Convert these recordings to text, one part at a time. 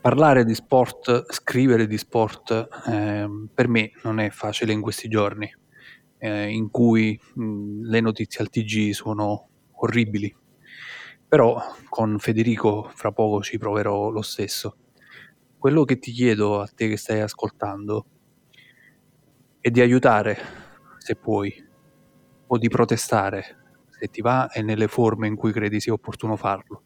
Parlare di sport, scrivere di sport, eh, per me non è facile in questi giorni, eh, in cui mh, le notizie al TG sono orribili. Però con Federico fra poco ci proverò lo stesso. Quello che ti chiedo a te che stai ascoltando è di aiutare, se puoi, o di protestare, se ti va e nelle forme in cui credi sia opportuno farlo.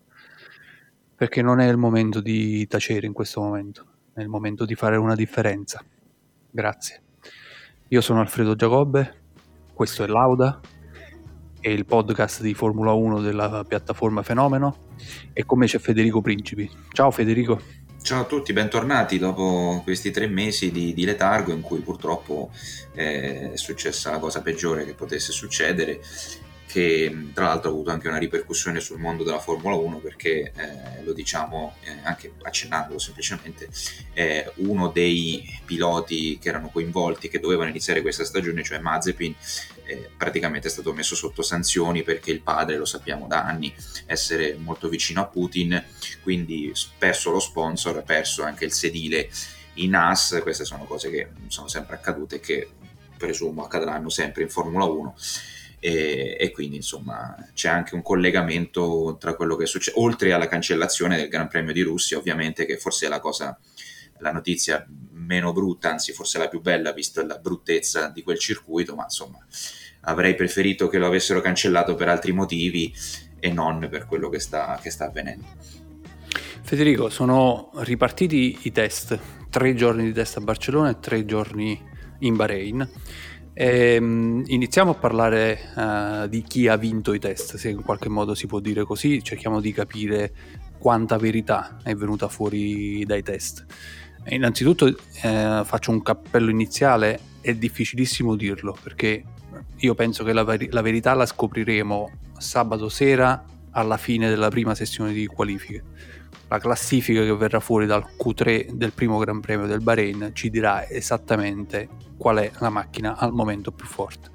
Perché non è il momento di tacere in questo momento, è il momento di fare una differenza. Grazie. Io sono Alfredo Giacobbe, questo è Lauda, è il podcast di Formula 1 della piattaforma Fenomeno e con me c'è Federico Principi. Ciao Federico. Ciao a tutti, bentornati dopo questi tre mesi di, di letargo in cui purtroppo è successa la cosa peggiore che potesse succedere che tra l'altro ha avuto anche una ripercussione sul mondo della Formula 1 perché eh, lo diciamo eh, anche accennandolo semplicemente eh, uno dei piloti che erano coinvolti che dovevano iniziare questa stagione cioè Mazepin eh, praticamente è stato messo sotto sanzioni perché il padre lo sappiamo da anni essere molto vicino a Putin quindi perso lo sponsor perso anche il sedile in AS. Queste sono cose che sono sempre accadute e che presumo accadranno sempre in Formula 1 e, e, quindi insomma c'è anche un collegamento tra quello che succede, oltre alla cancellazione del Gran Premio di Russia ovviamente che forse è la cosa, la notizia meno brutta, anzi forse la più bella vista la bruttezza di quel circuito, ma insomma avrei preferito che lo avessero cancellato per altri motivi e non per quello che sta, che sta avvenendo. Federico, sono ripartiti i test, tre giorni di test a Barcellona e tre giorni in Bahrain e, um, iniziamo a parlare uh, di chi ha vinto i test, se in qualche modo si può dire così, cerchiamo di capire quanta verità è venuta fuori dai test. E innanzitutto eh, faccio un cappello iniziale, è difficilissimo dirlo perché io penso che la, ver- la verità la scopriremo sabato sera alla fine della prima sessione di qualifiche la classifica che verrà fuori dal Q3 del primo Gran Premio del Bahrain ci dirà esattamente qual è la macchina al momento più forte.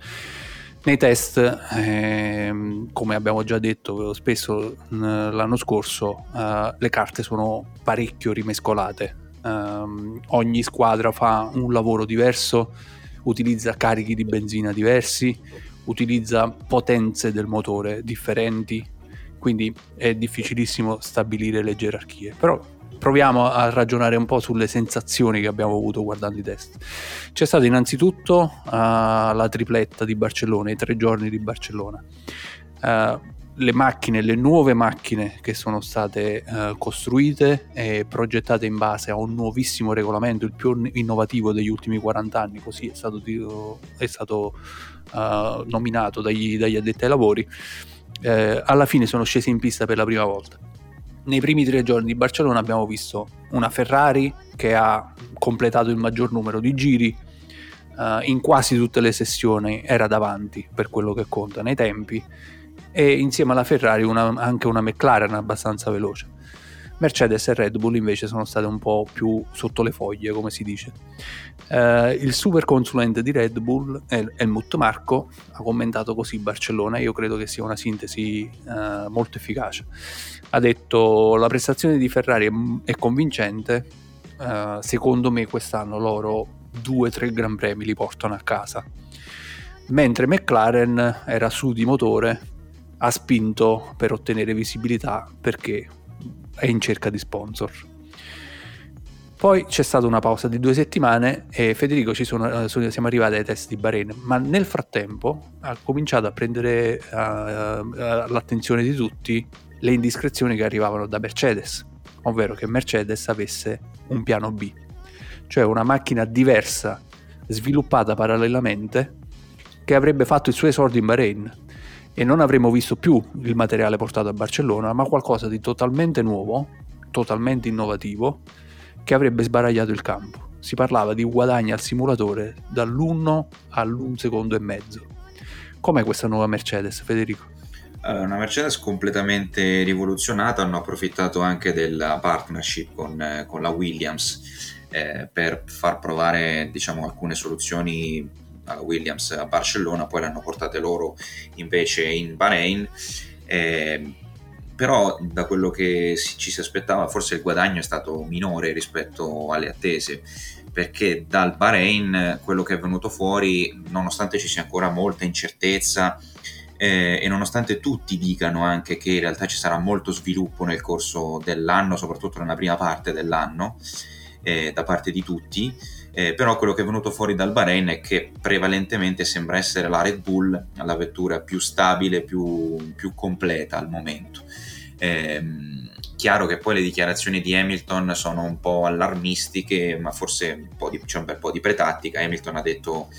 Nei test, eh, come abbiamo già detto spesso l'anno scorso, eh, le carte sono parecchio rimescolate. Eh, ogni squadra fa un lavoro diverso, utilizza carichi di benzina diversi, utilizza potenze del motore differenti, quindi è difficilissimo stabilire le gerarchie, però proviamo a ragionare un po' sulle sensazioni che abbiamo avuto guardando i test. C'è stata innanzitutto uh, la tripletta di Barcellona, i tre giorni di Barcellona. Uh, le macchine, le nuove macchine che sono state uh, costruite e progettate in base a un nuovissimo regolamento, il più innovativo degli ultimi 40 anni, così è stato, è stato nominato dagli, dagli addetti ai lavori eh, alla fine sono scesi in pista per la prima volta. Nei primi tre giorni di Barcellona abbiamo visto una Ferrari che ha completato il maggior numero di giri, eh, in quasi tutte le sessioni era davanti per quello che conta nei tempi e insieme alla Ferrari una, anche una McLaren abbastanza veloce. Mercedes e Red Bull invece sono state un po' più sotto le foglie, come si dice. Uh, il super consulente di Red Bull, Helmut Marco, ha commentato così Barcellona, io credo che sia una sintesi uh, molto efficace. Ha detto la prestazione di Ferrari è, è convincente, uh, secondo me quest'anno loro due o tre gran premi li portano a casa. Mentre McLaren era su di motore, ha spinto per ottenere visibilità perché è in cerca di sponsor. Poi c'è stata una pausa di due settimane e Federico ci sono, eh, siamo arrivati ai test di Bahrain, ma nel frattempo ha cominciato a prendere uh, l'attenzione di tutti le indiscrezioni che arrivavano da Mercedes, ovvero che Mercedes avesse un piano B, cioè una macchina diversa, sviluppata parallelamente, che avrebbe fatto il suo esordio in Bahrain e non avremmo visto più il materiale portato a Barcellona, ma qualcosa di totalmente nuovo, totalmente innovativo, che avrebbe sbaragliato il campo. Si parlava di guadagni al simulatore dall'1 all'1 secondo e mezzo. Com'è questa nuova Mercedes, Federico? Allora, una Mercedes completamente rivoluzionata, hanno approfittato anche della partnership con, eh, con la Williams eh, per far provare diciamo, alcune soluzioni Williams a Barcellona, poi le hanno portate loro invece in Bahrain. Eh, però da quello che ci si aspettava forse il guadagno è stato minore rispetto alle attese perché dal Bahrain quello che è venuto fuori nonostante ci sia ancora molta incertezza eh, e nonostante tutti dicano anche che in realtà ci sarà molto sviluppo nel corso dell'anno soprattutto nella prima parte dell'anno eh, da parte di tutti eh, però quello che è venuto fuori dal Bahrain è che prevalentemente sembra essere la Red Bull la vettura più stabile, più, più completa al momento. Eh, chiaro che poi le dichiarazioni di Hamilton sono un po' allarmistiche, ma forse di, c'è un bel po' di pretattica. Hamilton ha detto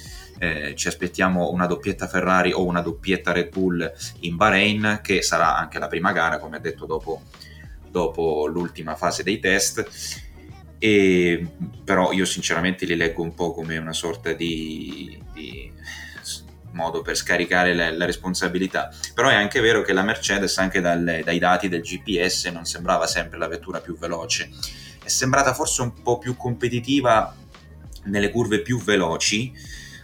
eh, ci aspettiamo una doppietta Ferrari o una doppietta Red Bull in Bahrain, che sarà anche la prima gara, come ha detto dopo, dopo l'ultima fase dei test e, però io sinceramente li leggo un po' come una sorta di, di modo per scaricare la, la, responsabilità. Però è anche vero che la Mercedes, anche dalle, dai dati del GPS, non sembrava sempre la vettura più veloce. È sembrata forse un po' più competitiva nelle curve più veloci,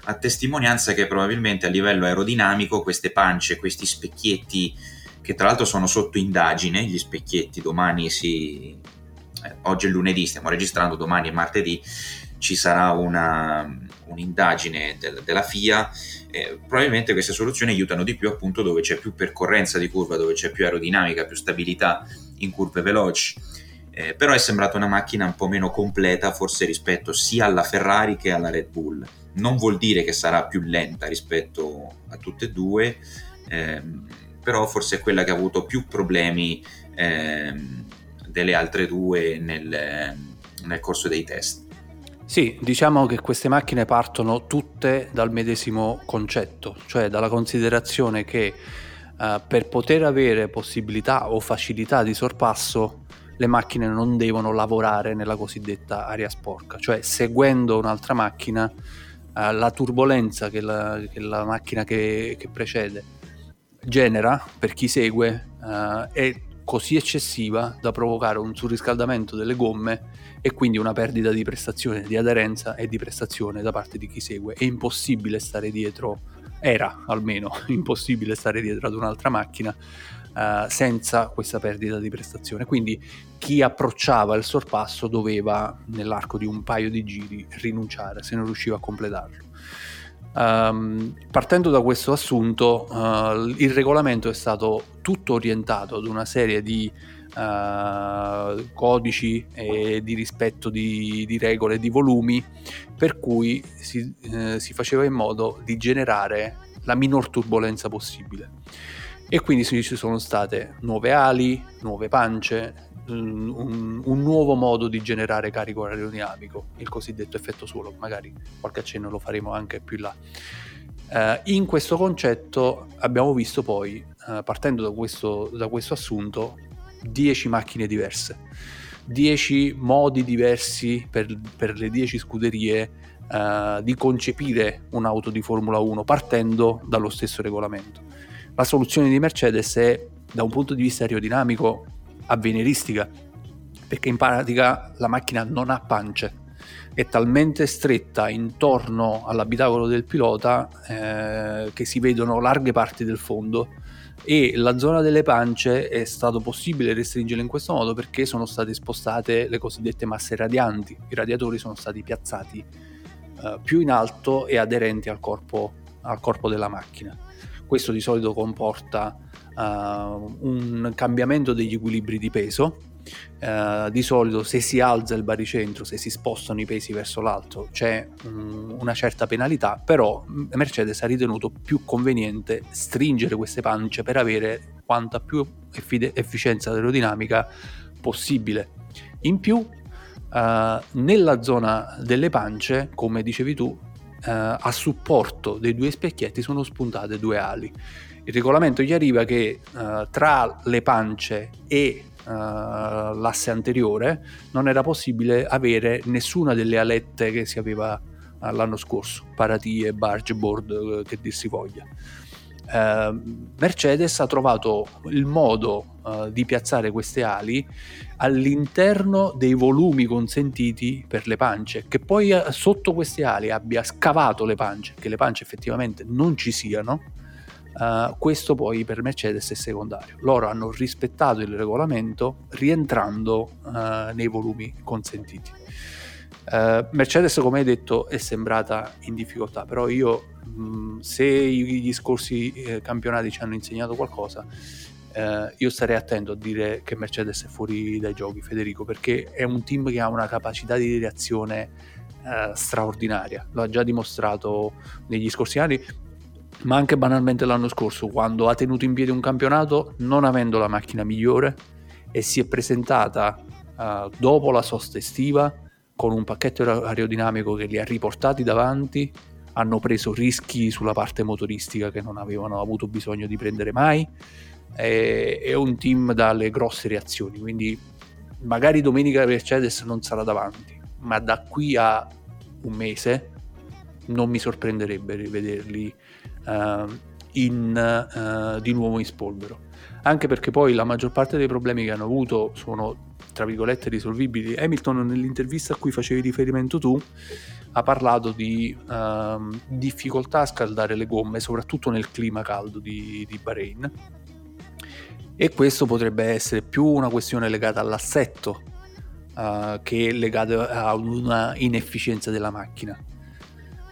a testimonianza che probabilmente a livello aerodinamico queste pance, questi specchietti, che tra l'altro sono sotto indagine, gli specchietti domani si oggi è lunedì, stiamo registrando, domani è martedì, ci sarà una, un'indagine del, della FIA. Eh, probabilmente queste soluzioni aiutano di più appunto dove c'è più percorrenza di curva, dove c'è più aerodinamica, più stabilità in curve veloci. Eh, però è sembrata una macchina un po' meno completa forse rispetto sia alla Ferrari che alla Red Bull. Non vuol dire che sarà più lenta rispetto a tutte e due, ehm, però forse è quella che ha avuto più problemi ehm, delle altre due nel, nel corso dei test. Sì, diciamo che queste macchine partono tutte dal medesimo concetto, cioè dalla considerazione che uh, per poter avere possibilità o facilità di sorpasso le macchine non devono lavorare nella cosiddetta aria sporca, cioè seguendo un'altra macchina uh, la turbolenza che la, che la macchina che, che, precede genera per chi segue uh, è così eccessiva da provocare un surriscaldamento delle gomme e quindi una perdita di prestazione, di aderenza e di prestazione da parte di chi segue. È impossibile stare dietro, era almeno impossibile stare dietro ad un'altra macchina uh, senza questa perdita di prestazione. Quindi chi approcciava il sorpasso doveva nell'arco di un paio di giri rinunciare se non riusciva a completarlo. Um, partendo da questo assunto, uh, il regolamento è stato tutto orientato ad una serie di uh, codici e di rispetto di, di, regole, di volumi, per cui si, uh, si faceva in modo di generare la minor turbolenza possibile. E quindi ci sono state nuove ali, nuove pance, un, un, nuovo modo di generare carico aerodinamico, il cosiddetto effetto suolo, magari qualche accenno lo faremo anche più là. Uh, in questo concetto abbiamo visto poi, uh, partendo da questo, da questo assunto, 10 macchine diverse, 10 modi diversi per, per le 10 scuderie uh, di concepire un'auto di Formula 1 partendo dallo stesso regolamento. La soluzione di Mercedes è da un punto di vista aerodinamico avveniristica, perché in pratica la macchina non ha pance, è talmente stretta intorno all'abitacolo del pilota eh, che si vedono larghe parti del fondo e la zona delle pance è stato possibile restringerla in questo modo perché sono state spostate le cosiddette masse radianti, i radiatori sono stati piazzati eh, più in alto e aderenti al corpo, al corpo della macchina. Questo di solito comporta uh, un cambiamento degli equilibri di peso. Uh, di solito se si alza il baricentro, se si spostano i pesi verso l'alto, c'è um, una certa penalità, però Mercedes ha ritenuto più conveniente stringere queste pance per avere quanta più effi- efficienza aerodinamica possibile. In più, uh, nella zona delle pance, come dicevi tu, a supporto dei due specchietti sono spuntate due ali il regolamento gli arriva che uh, tra le pance e uh, l'asse anteriore non era possibile avere nessuna delle alette che si aveva uh, l'anno scorso, paratie, bargeboard, che dir si voglia. Mercedes ha trovato il modo di piazzare queste ali all'interno dei volumi consentiti per le pance, che poi sotto queste ali abbia scavato le pance, che le pance effettivamente non ci siano, Uh, questo poi per Mercedes è secondario. Loro hanno rispettato il regolamento rientrando uh, nei volumi consentiti. Uh, Mercedes, come hai detto, è sembrata in difficoltà, però io, mh, se gli scorsi eh, campionati ci hanno insegnato qualcosa, eh, io starei attento a dire che Mercedes è fuori dai giochi, Federico, perché è un team che ha una capacità di reazione eh, straordinaria. Lo ha già dimostrato negli scorsi anni ma anche banalmente l'anno scorso, quando ha tenuto in piedi un campionato non avendo la macchina migliore e si è presentata uh, dopo la sosta estiva con un pacchetto aerodinamico che li ha riportati davanti, hanno preso rischi sulla parte motoristica che non avevano avuto bisogno di prendere mai. È, è un team dalle grosse reazioni, quindi magari domenica Mercedes non sarà davanti, ma da qui a un mese non mi sorprenderebbe rivederli in, uh, di nuovo in spolvero. Anche perché poi la maggior parte dei problemi che hanno avuto sono tra virgolette risolvibili. Hamilton nell'intervista a cui facevi riferimento tu ha parlato di uh, difficoltà a scaldare le gomme, soprattutto nel clima caldo di, di Bahrain. E questo potrebbe essere più una questione legata all'assetto uh, che legata a una inefficienza della macchina.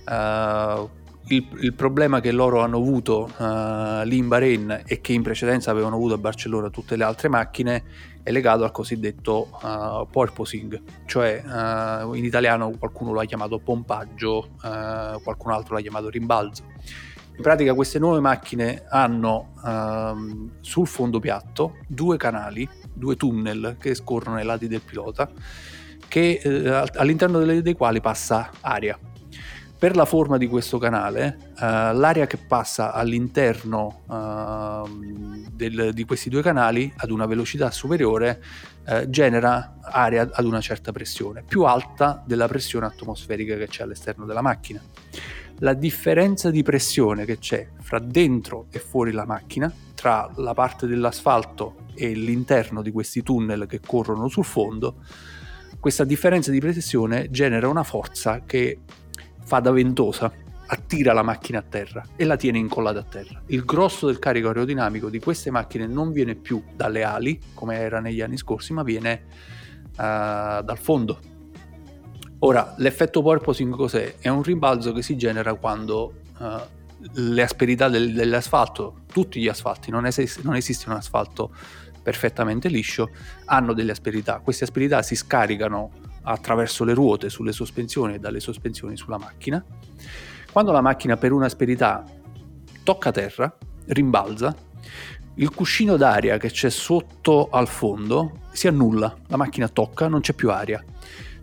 Uh, il, il, problema che loro hanno avuto uh, lì in Bahrain e che in precedenza avevano avuto a Barcellona tutte le altre macchine è legato al cosiddetto uh, porpoising, cioè uh, in italiano qualcuno lo ha chiamato pompaggio, qualcun altro l'ha chiamato rimbalzo. In pratica queste nuove macchine hanno uh, sul fondo piatto due canali, due tunnel che scorrono ai lati del pilota, che, all'interno dei quali passa aria per la forma di questo canale, uh, l'aria che passa all'interno uh, del, di questi due canali ad una velocità superiore uh, genera aria ad una certa pressione, più alta della pressione atmosferica che c'è all'esterno della macchina. La differenza di pressione che c'è fra dentro e fuori la macchina, tra la parte dell'asfalto e l'interno di questi tunnel che corrono sul fondo, questa differenza di pressione genera una forza che fa da ventosa, attira la macchina a terra e la tiene incollata a terra. Il grosso del carico aerodinamico di queste macchine non viene più dalle ali, come era negli anni scorsi, ma viene uh, dal fondo. Ora, l'effetto porpoising cos'è? È un rimbalzo che si genera quando uh, le asperità del, dell'asfalto, tutti gli asfalti, non, esiste, non esiste un asfalto perfettamente liscio, hanno delle asperità. Queste asperità si scaricano attraverso le ruote sulle sospensioni e dalle sospensioni sulla macchina. Quando la macchina per un'asperità tocca terra, rimbalza, il cuscino d'aria che c'è sotto al fondo si annulla, la macchina tocca, non c'è più aria.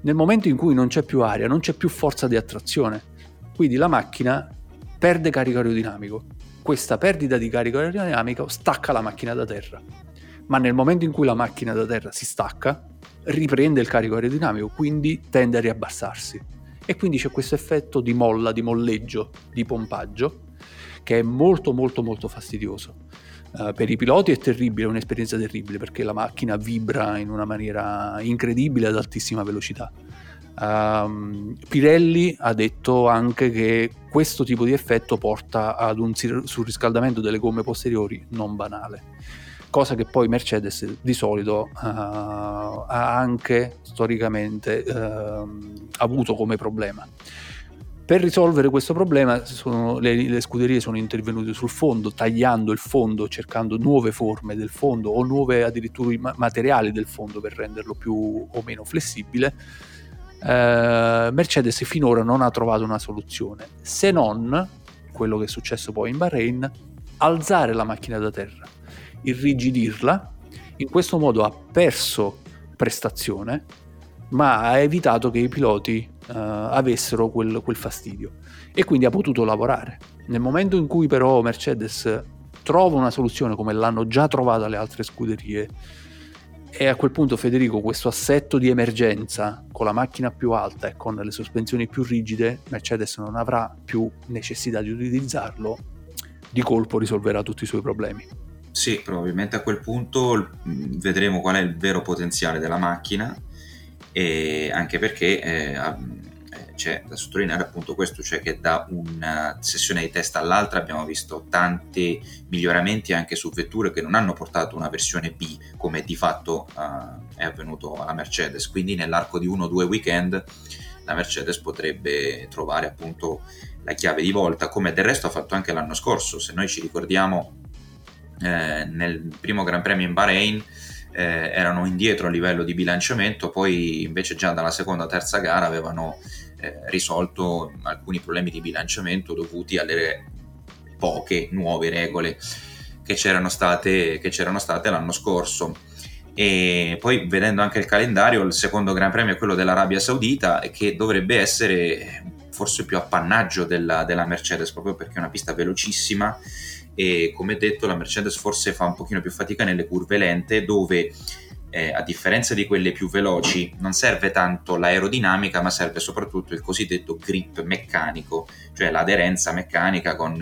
Nel momento in cui non c'è più aria, non c'è più forza di attrazione, quindi la macchina perde carico aerodinamico. Questa perdita di carico aerodinamico stacca la macchina da terra. Ma nel momento in cui la macchina da terra si stacca, riprende il carico aerodinamico, quindi tende a riabbassarsi. E quindi c'è questo effetto di molla, di molleggio, di pompaggio, che è molto molto molto fastidioso. Uh, per i piloti è terribile, è un'esperienza terribile perché la macchina vibra in una maniera incredibile ad altissima velocità. Um, Pirelli ha detto anche che questo tipo di effetto porta ad un surriscaldamento delle gomme posteriori non banale cosa che poi Mercedes di solito uh, ha anche storicamente uh, avuto come problema. Per risolvere questo problema sono, le, le, scuderie sono intervenute sul fondo, tagliando il fondo, cercando nuove forme del fondo o nuove addirittura materiali del fondo per renderlo più o meno flessibile. Uh, Mercedes finora non ha trovato una soluzione, se non quello che è successo poi in Bahrain, alzare la macchina da terra irrigidirla, in questo modo ha perso prestazione, ma ha evitato che i piloti uh, avessero quel, quel fastidio e quindi ha potuto lavorare. Nel momento in cui però Mercedes trova una soluzione come l'hanno già trovata le altre scuderie, e a quel punto Federico questo assetto di emergenza con la macchina più alta e con le sospensioni più rigide, Mercedes non avrà più necessità di utilizzarlo, di colpo risolverà tutti i suoi problemi. Sì, probabilmente a quel punto vedremo qual è il vero potenziale della macchina e anche perché eh, c'è da sottolineare appunto questo, cioè che da una sessione di test all'altra abbiamo visto tanti miglioramenti anche su vetture che non hanno portato una versione B come di fatto uh, è avvenuto alla Mercedes, quindi nell'arco di uno o due weekend la Mercedes potrebbe trovare appunto la chiave di volta, come del resto ha fatto anche l'anno scorso, se noi ci ricordiamo eh, nel primo Gran Premio in Bahrain eh, erano indietro a livello di bilanciamento, poi invece già dalla seconda o terza gara avevano eh, risolto alcuni problemi di bilanciamento dovuti alle poche nuove regole che c'erano state, che c'erano state l'anno scorso. E poi vedendo anche il calendario, il secondo Gran Premio è quello dell'Arabia Saudita, che dovrebbe essere forse più appannaggio della, della Mercedes, proprio perché è una pista velocissima e come detto la Mercedes forse fa un pochino più fatica nelle curve lente dove eh, a differenza di quelle più veloci non serve tanto l'aerodinamica ma serve soprattutto il cosiddetto grip meccanico, cioè l'aderenza meccanica con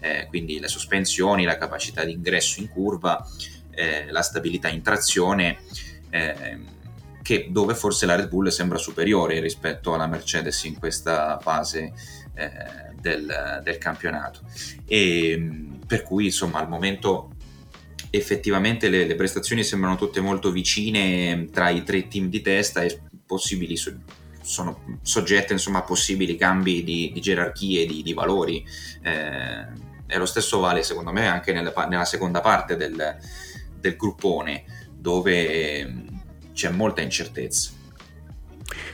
eh, quindi le sospensioni, la capacità di ingresso in curva, eh, la stabilità in trazione ehm, che dove forse la Red Bull sembra superiore rispetto alla Mercedes in questa fase eh, del, del, campionato. E, per cui insomma al momento effettivamente le, le, prestazioni sembrano tutte molto vicine tra i tre team di testa e possibili sono soggette insomma, a possibili cambi di, di gerarchie, di, di valori. Eh, e lo stesso vale secondo me anche nella, nella seconda parte del, del gruppone dove c'è molta incertezza.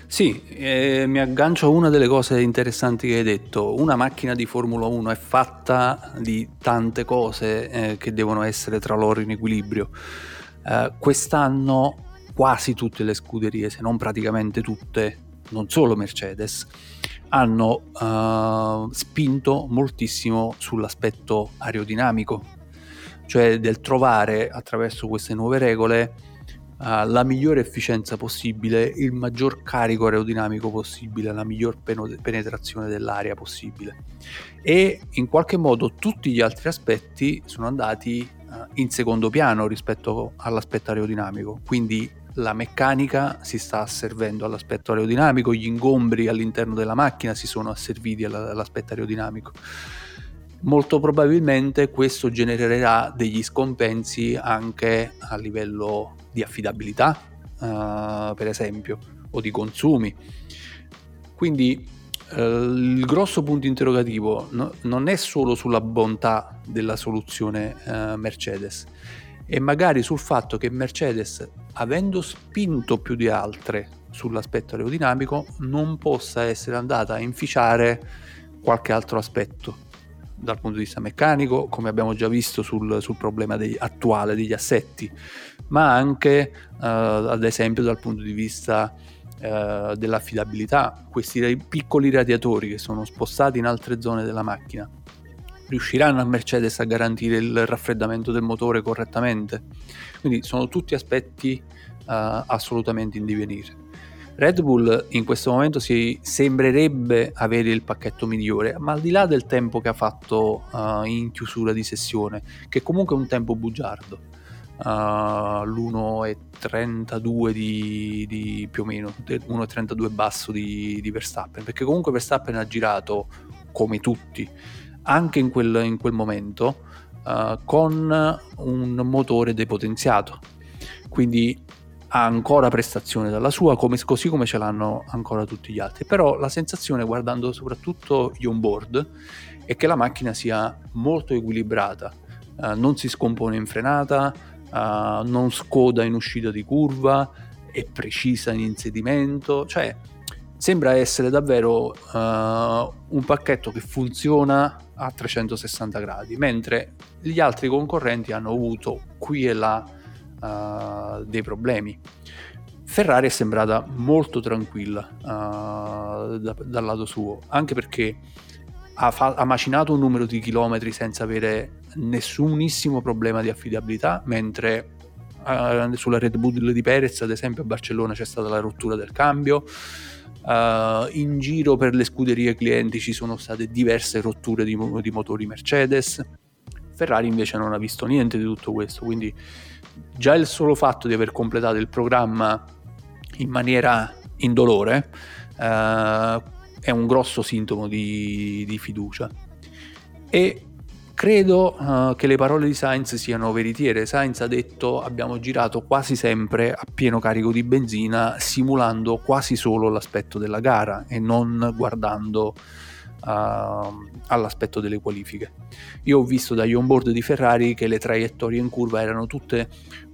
Sì, eh, mi aggancio a una delle cose interessanti che hai detto. Una macchina di Formula 1 è fatta di tante cose eh, che devono essere tra loro in equilibrio. Eh, quest'anno quasi tutte le scuderie, se non praticamente tutte, non solo Mercedes, hanno eh, spinto moltissimo sull'aspetto aerodinamico, cioè del trovare attraverso queste nuove regole la migliore efficienza possibile, il maggior carico aerodinamico possibile, la miglior pen- penetrazione dell'aria possibile. E in qualche modo tutti gli altri aspetti sono andati uh, in secondo piano rispetto all'aspetto aerodinamico. Quindi la meccanica si sta asservendo all'aspetto aerodinamico, gli ingombri all'interno della macchina si sono asserviti all'aspetto aerodinamico molto probabilmente questo genererà degli scompensi anche a livello di affidabilità, uh, per esempio, o di consumi. Quindi uh, il grosso punto interrogativo no, non è solo sulla bontà della soluzione uh, Mercedes, è magari sul fatto che Mercedes, avendo spinto più di altre sull'aspetto aerodinamico, non possa essere andata a inficiare qualche altro aspetto dal punto di vista meccanico, come abbiamo già visto sul, sul problema degli, attuale degli assetti, ma anche uh, ad esempio dal punto di vista uh, dell'affidabilità. Questi piccoli radiatori che sono spostati in altre zone della macchina riusciranno a Mercedes a garantire il raffreddamento del motore correttamente? Quindi sono tutti aspetti uh, assolutamente in divenire. Red Bull in questo momento si sembrerebbe avere il pacchetto migliore, ma al di là del tempo che ha fatto uh, in chiusura di sessione, che comunque è un tempo bugiardo, uh, l'1.32 di, di, più o meno, 1.32 basso di, di, Verstappen, perché comunque Verstappen ha girato come tutti, anche in quel, in quel momento, uh, con un motore depotenziato. Quindi ha ancora prestazione dalla sua, come, così come ce l'hanno ancora tutti gli altri. Però la sensazione, guardando soprattutto gli on-board, è che la macchina sia molto equilibrata, uh, non si scompone in frenata, uh, non scoda in uscita di curva, è precisa in insedimento, cioè sembra essere davvero uh, un pacchetto che funziona a 360 gradi, mentre gli altri concorrenti hanno avuto qui e là uh, dei problemi. Ferrari è sembrata molto tranquilla uh, da, dal lato suo, anche perché ha, fa- ha, macinato un numero di chilometri senza avere nessunissimo problema di affidabilità, mentre uh, sulla Red Bull di Perez, ad esempio a Barcellona c'è stata la rottura del cambio, uh, in giro per le scuderie clienti ci sono state diverse rotture di, di motori Mercedes, Ferrari invece non ha visto niente di tutto questo, quindi già il solo fatto di aver completato il programma in maniera indolore eh, è un grosso sintomo di, di fiducia. E credo uh, che le parole di Sainz siano veritiere. Sainz ha detto abbiamo girato quasi sempre a pieno carico di benzina, simulando quasi solo l'aspetto della gara e non guardando all'aspetto delle qualifiche. Io ho visto dagli onboard di Ferrari che le traiettorie in curva erano tutte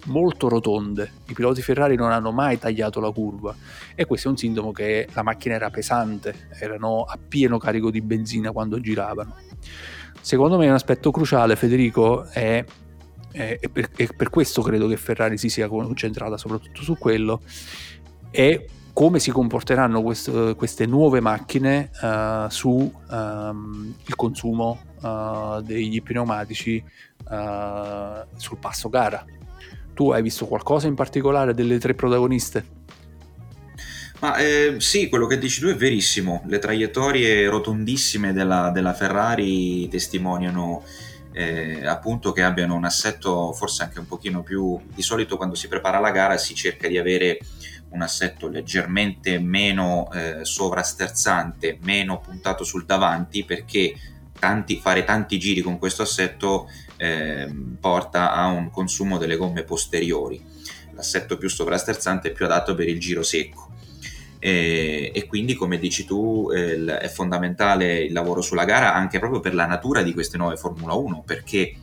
molto rotonde, i piloti Ferrari non hanno mai tagliato la curva e questo è un sintomo che la macchina era pesante, erano a pieno carico di benzina quando giravano. Secondo me un aspetto cruciale, Federico, è e per, per, questo credo che Ferrari si sia concentrata soprattutto su quello, è come si comporteranno quest, queste nuove macchine uh, sul um, consumo uh, degli pneumatici uh, sul passo gara. Tu hai visto qualcosa in particolare delle tre protagoniste? Ma eh, sì, quello che dici tu è verissimo. Le traiettorie rotondissime della, della Ferrari testimoniano eh, appunto che abbiano un assetto forse anche un pochino più... Di solito quando si prepara la gara si cerca di avere un assetto leggermente meno eh, sovrasterzante, meno puntato sul davanti perché tanti, fare tanti giri con questo assetto eh, porta a un consumo delle gomme posteriori. L'assetto più sovrasterzante è più adatto per il giro secco. E, e quindi, come dici tu, eh, è fondamentale il lavoro sulla gara anche proprio per la natura di queste nuove Formula 1, perché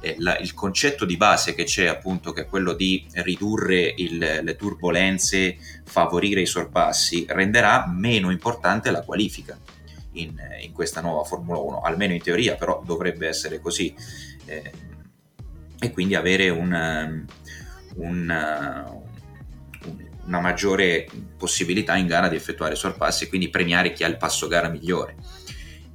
eh, la, il concetto di base che c'è appunto che è quello di ridurre il, le turbulenze, favorire i sorpassi, renderà meno importante la qualifica in, in, questa nuova Formula 1, almeno in teoria, però dovrebbe essere così. Eh, e quindi avere un, un, una maggiore possibilità in gara di effettuare sorpassi e quindi premiare chi ha il passo gara migliore.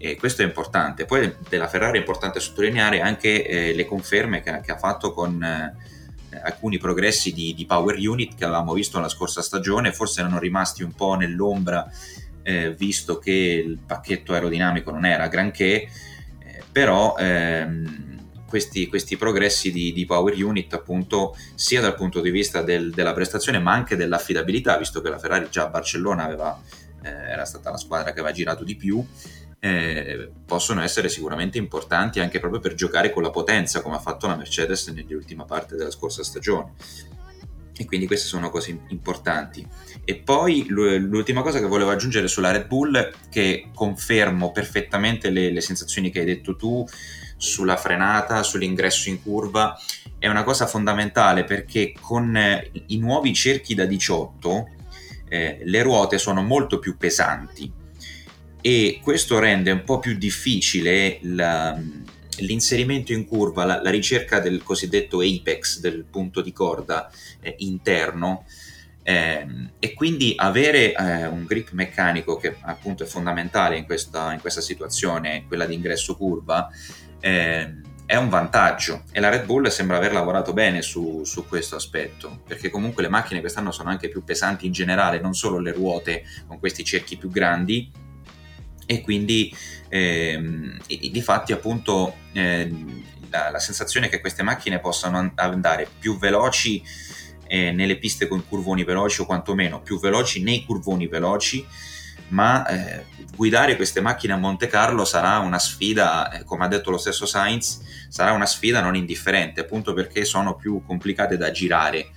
E questo è importante. Poi della Ferrari è importante sottolineare anche eh, le conferme che, che, ha fatto con eh, alcuni progressi di, di, power unit che avevamo visto la scorsa stagione, forse erano rimasti un po' nell'ombra eh, visto che il pacchetto aerodinamico non era granché, eh, però ehm, questi, questi, progressi di, di, power unit appunto sia dal punto di vista del, della prestazione ma anche dell'affidabilità, visto che la Ferrari già a Barcellona aveva, eh, era stata la squadra che aveva girato di più, eh, possono essere sicuramente importanti anche proprio per giocare con la potenza come ha fatto la Mercedes nell'ultima parte della scorsa stagione. E quindi queste sono cose importanti. E poi l'ultima cosa che volevo aggiungere sulla Red Bull che confermo perfettamente le, le sensazioni che hai detto tu sulla frenata, sull'ingresso in curva è una cosa fondamentale perché con eh, i nuovi cerchi da 18 eh, le ruote sono molto più pesanti e questo rende un po' più difficile la, l'inserimento in curva, la, la, ricerca del cosiddetto apex, del punto di corda eh, interno. Eh, e quindi avere eh, un grip meccanico che appunto è fondamentale in questa, in questa situazione, quella di ingresso curva, ehm, è un vantaggio. E la Red Bull sembra aver lavorato bene su, su, questo aspetto perché comunque le macchine quest'anno sono anche più pesanti in generale, non solo le ruote con questi cerchi più grandi e quindi ehm, di fatti appunto eh, la, la, sensazione che queste macchine possano andare più veloci eh, nelle piste con curvoni veloci o quantomeno più veloci nei curvoni veloci ma eh, guidare queste macchine a Monte Carlo sarà una sfida, eh, come ha detto lo stesso Sainz, sarà una sfida non indifferente, appunto perché sono più complicate da girare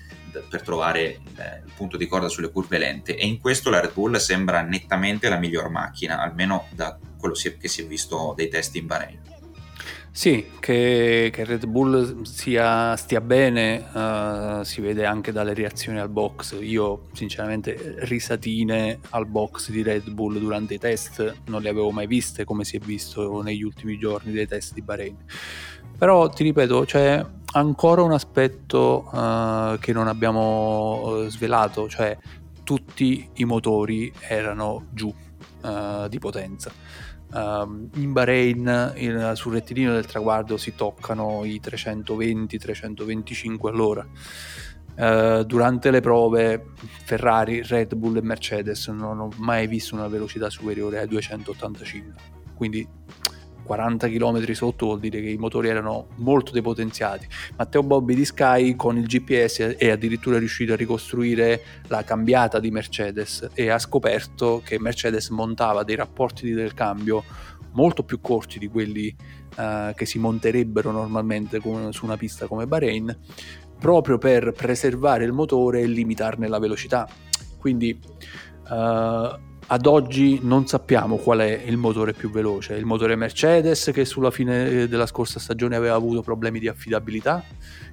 per trovare eh, il punto di corda sulle curve lente e in questo la Red Bull sembra nettamente la miglior macchina, almeno da quello che si è visto dei test in Bahrain. Sì, che, che Red Bull sia, stia bene uh, si vede anche dalle reazioni al box. Io sinceramente risatine al box di Red Bull durante i test non le avevo mai viste come si è visto negli ultimi giorni dei test di Bahrain. Però ti ripeto, c'è ancora un aspetto uh, che non abbiamo eh, svelato, cioè tutti i motori erano giù uh, di potenza. Uh, in Bahrain in, sul rettilineo del traguardo si toccano i 320-325 all'ora. Uh, durante le prove Ferrari, Red Bull e Mercedes non ho mai visto una velocità superiore ai 285. Quindi 40 km sotto vuol dire che i motori erano molto depotenziati. Matteo Bobbi di Sky con il GPS è addirittura riuscito a ricostruire la cambiata di Mercedes e ha scoperto che Mercedes montava dei rapporti del cambio molto più corti di quelli uh, che si monterebbero normalmente su una pista come Bahrain proprio per preservare il motore e limitarne la velocità. Quindi uh, ad oggi non sappiamo qual è il motore più veloce, il motore Mercedes che sulla fine della scorsa stagione aveva avuto problemi di affidabilità,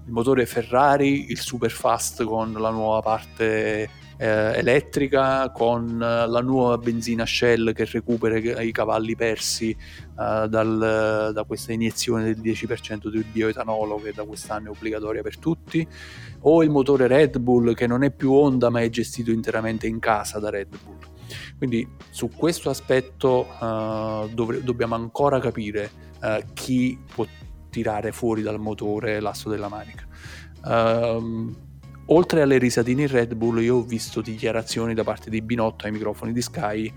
il motore Ferrari, il super fast con la nuova parte eh, elettrica, con la nuova benzina Shell che recupera i cavalli persi eh, dal, da questa iniezione del 10% del bioetanolo che da quest'anno è obbligatoria per tutti, o il motore Red Bull che non è più Honda ma è gestito interamente in casa da Red Bull. Quindi su questo aspetto uh, dov- dobbiamo ancora capire uh, chi può tirare fuori dal motore l'asso della manica. Uh, oltre alle risatine in Red Bull, io ho visto dichiarazioni da parte di Binotto ai microfoni di Sky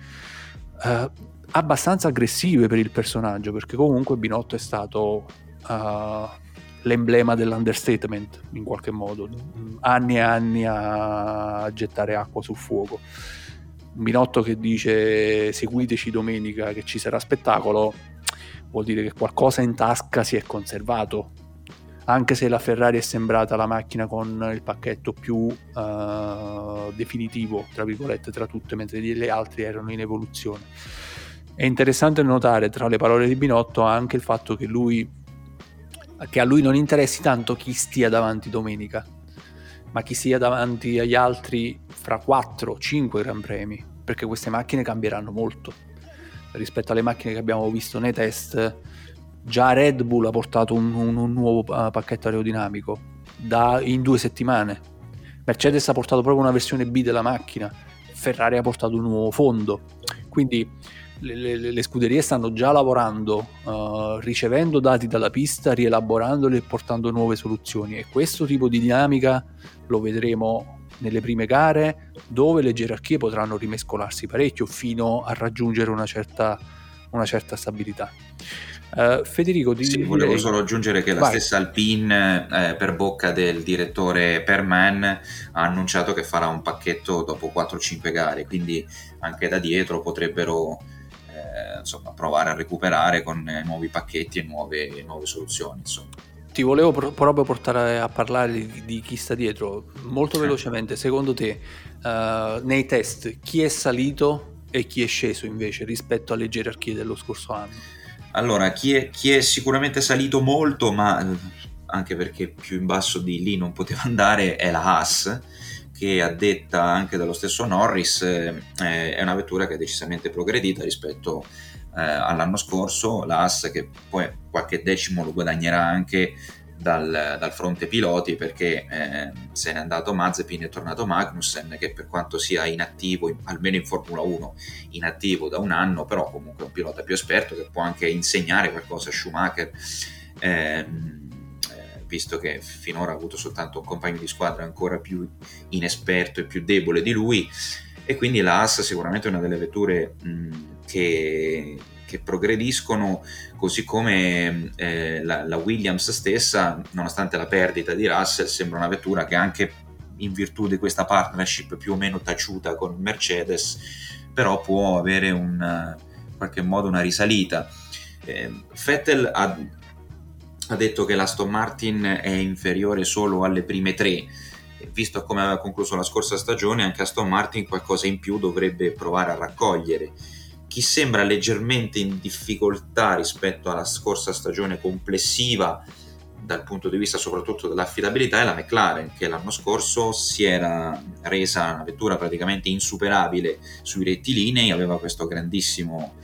abbastanza aggressive per il personaggio, perché comunque Binotto è stato l'emblema dell'understatement in qualche modo, anni e anni a gettare acqua sul fuoco. Binotto che dice seguiteci domenica che ci sarà spettacolo, vuol dire che qualcosa in tasca si è conservato. Anche se la Ferrari è sembrata la macchina con il pacchetto più uh, definitivo, tra virgolette, tra tutte, mentre le altre erano in evoluzione. È interessante notare tra le parole di Binotto anche il fatto che lui che a lui non interessi tanto chi stia davanti domenica, ma chi sia davanti agli altri fra 4-5 Gran Premi, perché queste macchine cambieranno molto rispetto alle macchine che abbiamo visto nei test. Già Red Bull ha portato un, un, un nuovo uh, pacchetto aerodinamico da, in due settimane. Mercedes ha portato proprio una versione B della macchina. Ferrari ha portato un nuovo fondo. Quindi le, le, le scuderie stanno già lavorando, uh, ricevendo dati dalla pista, rielaborandoli e portando nuove soluzioni. E questo tipo di dinamica lo vedremo nelle prime gare, dove le gerarchie potranno rimescolarsi parecchio fino a raggiungere una certa, una certa stabilità. Uh, Federico, di... sì, volevo solo aggiungere che Vai. la stessa Alpine, eh, per bocca del direttore Perman, ha annunciato che farà un pacchetto dopo 4-5 gare, quindi anche da dietro potrebbero eh, insomma, provare a recuperare con eh, nuovi pacchetti e nuove, nuove soluzioni. Insomma. Ti volevo pro- proprio portare a parlare di, di, chi sta dietro. Molto velocemente, secondo te, uh, nei test, chi è salito e chi è sceso invece rispetto alle gerarchie dello scorso anno? Allora, chi è, chi è sicuramente salito molto, ma eh, anche perché più in basso di lì non poteva andare, è la Haas che a detta anche dello stesso Norris eh, è una vettura che è decisamente progredita rispetto eh, all'anno scorso, l'AS che poi qualche decimo lo guadagnerà anche dal, dal fronte piloti perché eh, se n'è andato Mazepin e è tornato Magnussen che per quanto sia inattivo, almeno in Formula 1, inattivo da un anno, però comunque è un pilota più esperto che può anche insegnare qualcosa a Schumacher. Ehm, visto che finora ha avuto soltanto un compagno di squadra ancora più inesperto e più debole di lui e quindi la Haas sicuramente è una delle vetture mh, che, che, progrediscono così come eh, la, la, Williams stessa nonostante la perdita di Russell sembra una vettura che anche in virtù di questa partnership più o meno taciuta con Mercedes però può avere un, in qualche modo una risalita eh, Vettel ha ha detto che l'Aston Martin è inferiore solo alle prime tre. Visto come aveva concluso la scorsa stagione, anche Aston Martin qualcosa in più dovrebbe provare a raccogliere. Chi sembra leggermente in difficoltà rispetto alla scorsa stagione complessiva, dal punto di vista soprattutto dell'affidabilità, è la McLaren, che l'anno scorso si era resa una vettura praticamente insuperabile sui rettilinei, aveva questo grandissimo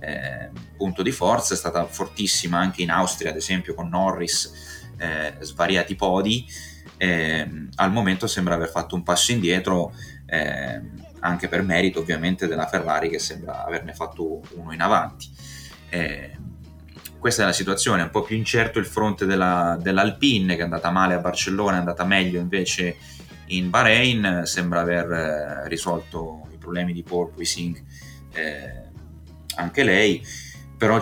eh, punto di forza, è stata fortissima anche in Austria, ad esempio con Norris, eh, svariati podi. Eh, al momento sembra aver fatto un passo indietro, eh, anche per merito ovviamente della Ferrari che sembra averne fatto uno in avanti. Eh, questa è la situazione, un po' più incerto il fronte della, dell'Alpine che è andata male a Barcellona, è andata meglio invece in Bahrain, sembra aver eh, risolto i problemi di porpoising eh, anche lei, però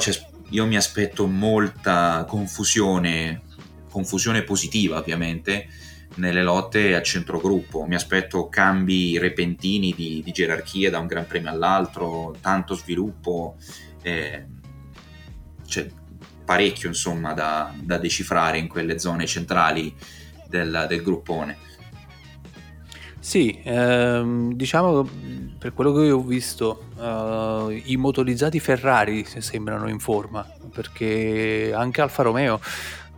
io mi aspetto molta confusione, confusione positiva ovviamente, nelle lotte a centrogruppo. Mi aspetto cambi repentini di, di gerarchie da un Gran Premio all'altro, tanto sviluppo, eh, c'è parecchio insomma da, da, decifrare in quelle zone centrali del, del gruppone. Sì, ehm, diciamo per quello che ho visto, eh, i motorizzati Ferrari sembrano in forma, perché anche Alfa Romeo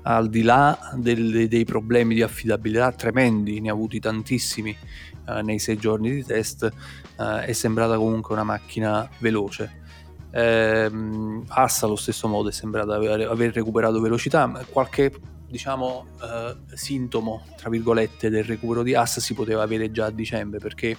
al di là del, dei problemi di affidabilità tremendi, ne ha avuti tantissimi eh, nei sei giorni di test, eh, è sembrata comunque una macchina veloce. Eh, Assa allo stesso modo è sembrata aver, aver recuperato velocità, qualche diciamo eh, sintomo tra virgolette del recupero di Haas si poteva avere già a dicembre perché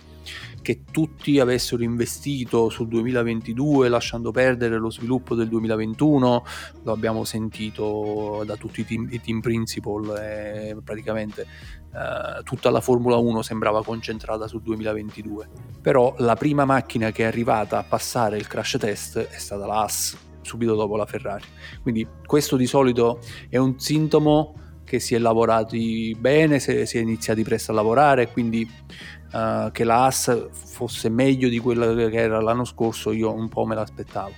che tutti avessero investito sul 2022 lasciando perdere lo sviluppo del 2021 lo abbiamo sentito da tutti i team, i team principal e praticamente eh, tutta la Formula 1 sembrava concentrata sul 2022 però la prima macchina che è arrivata a passare il crash test è stata la Haas subito dopo la Ferrari. Quindi questo di solito è un sintomo che si è lavorati bene, si è iniziati presto a lavorare, quindi uh, che la AS fosse meglio di quella che era l'anno scorso io un po' me l'aspettavo.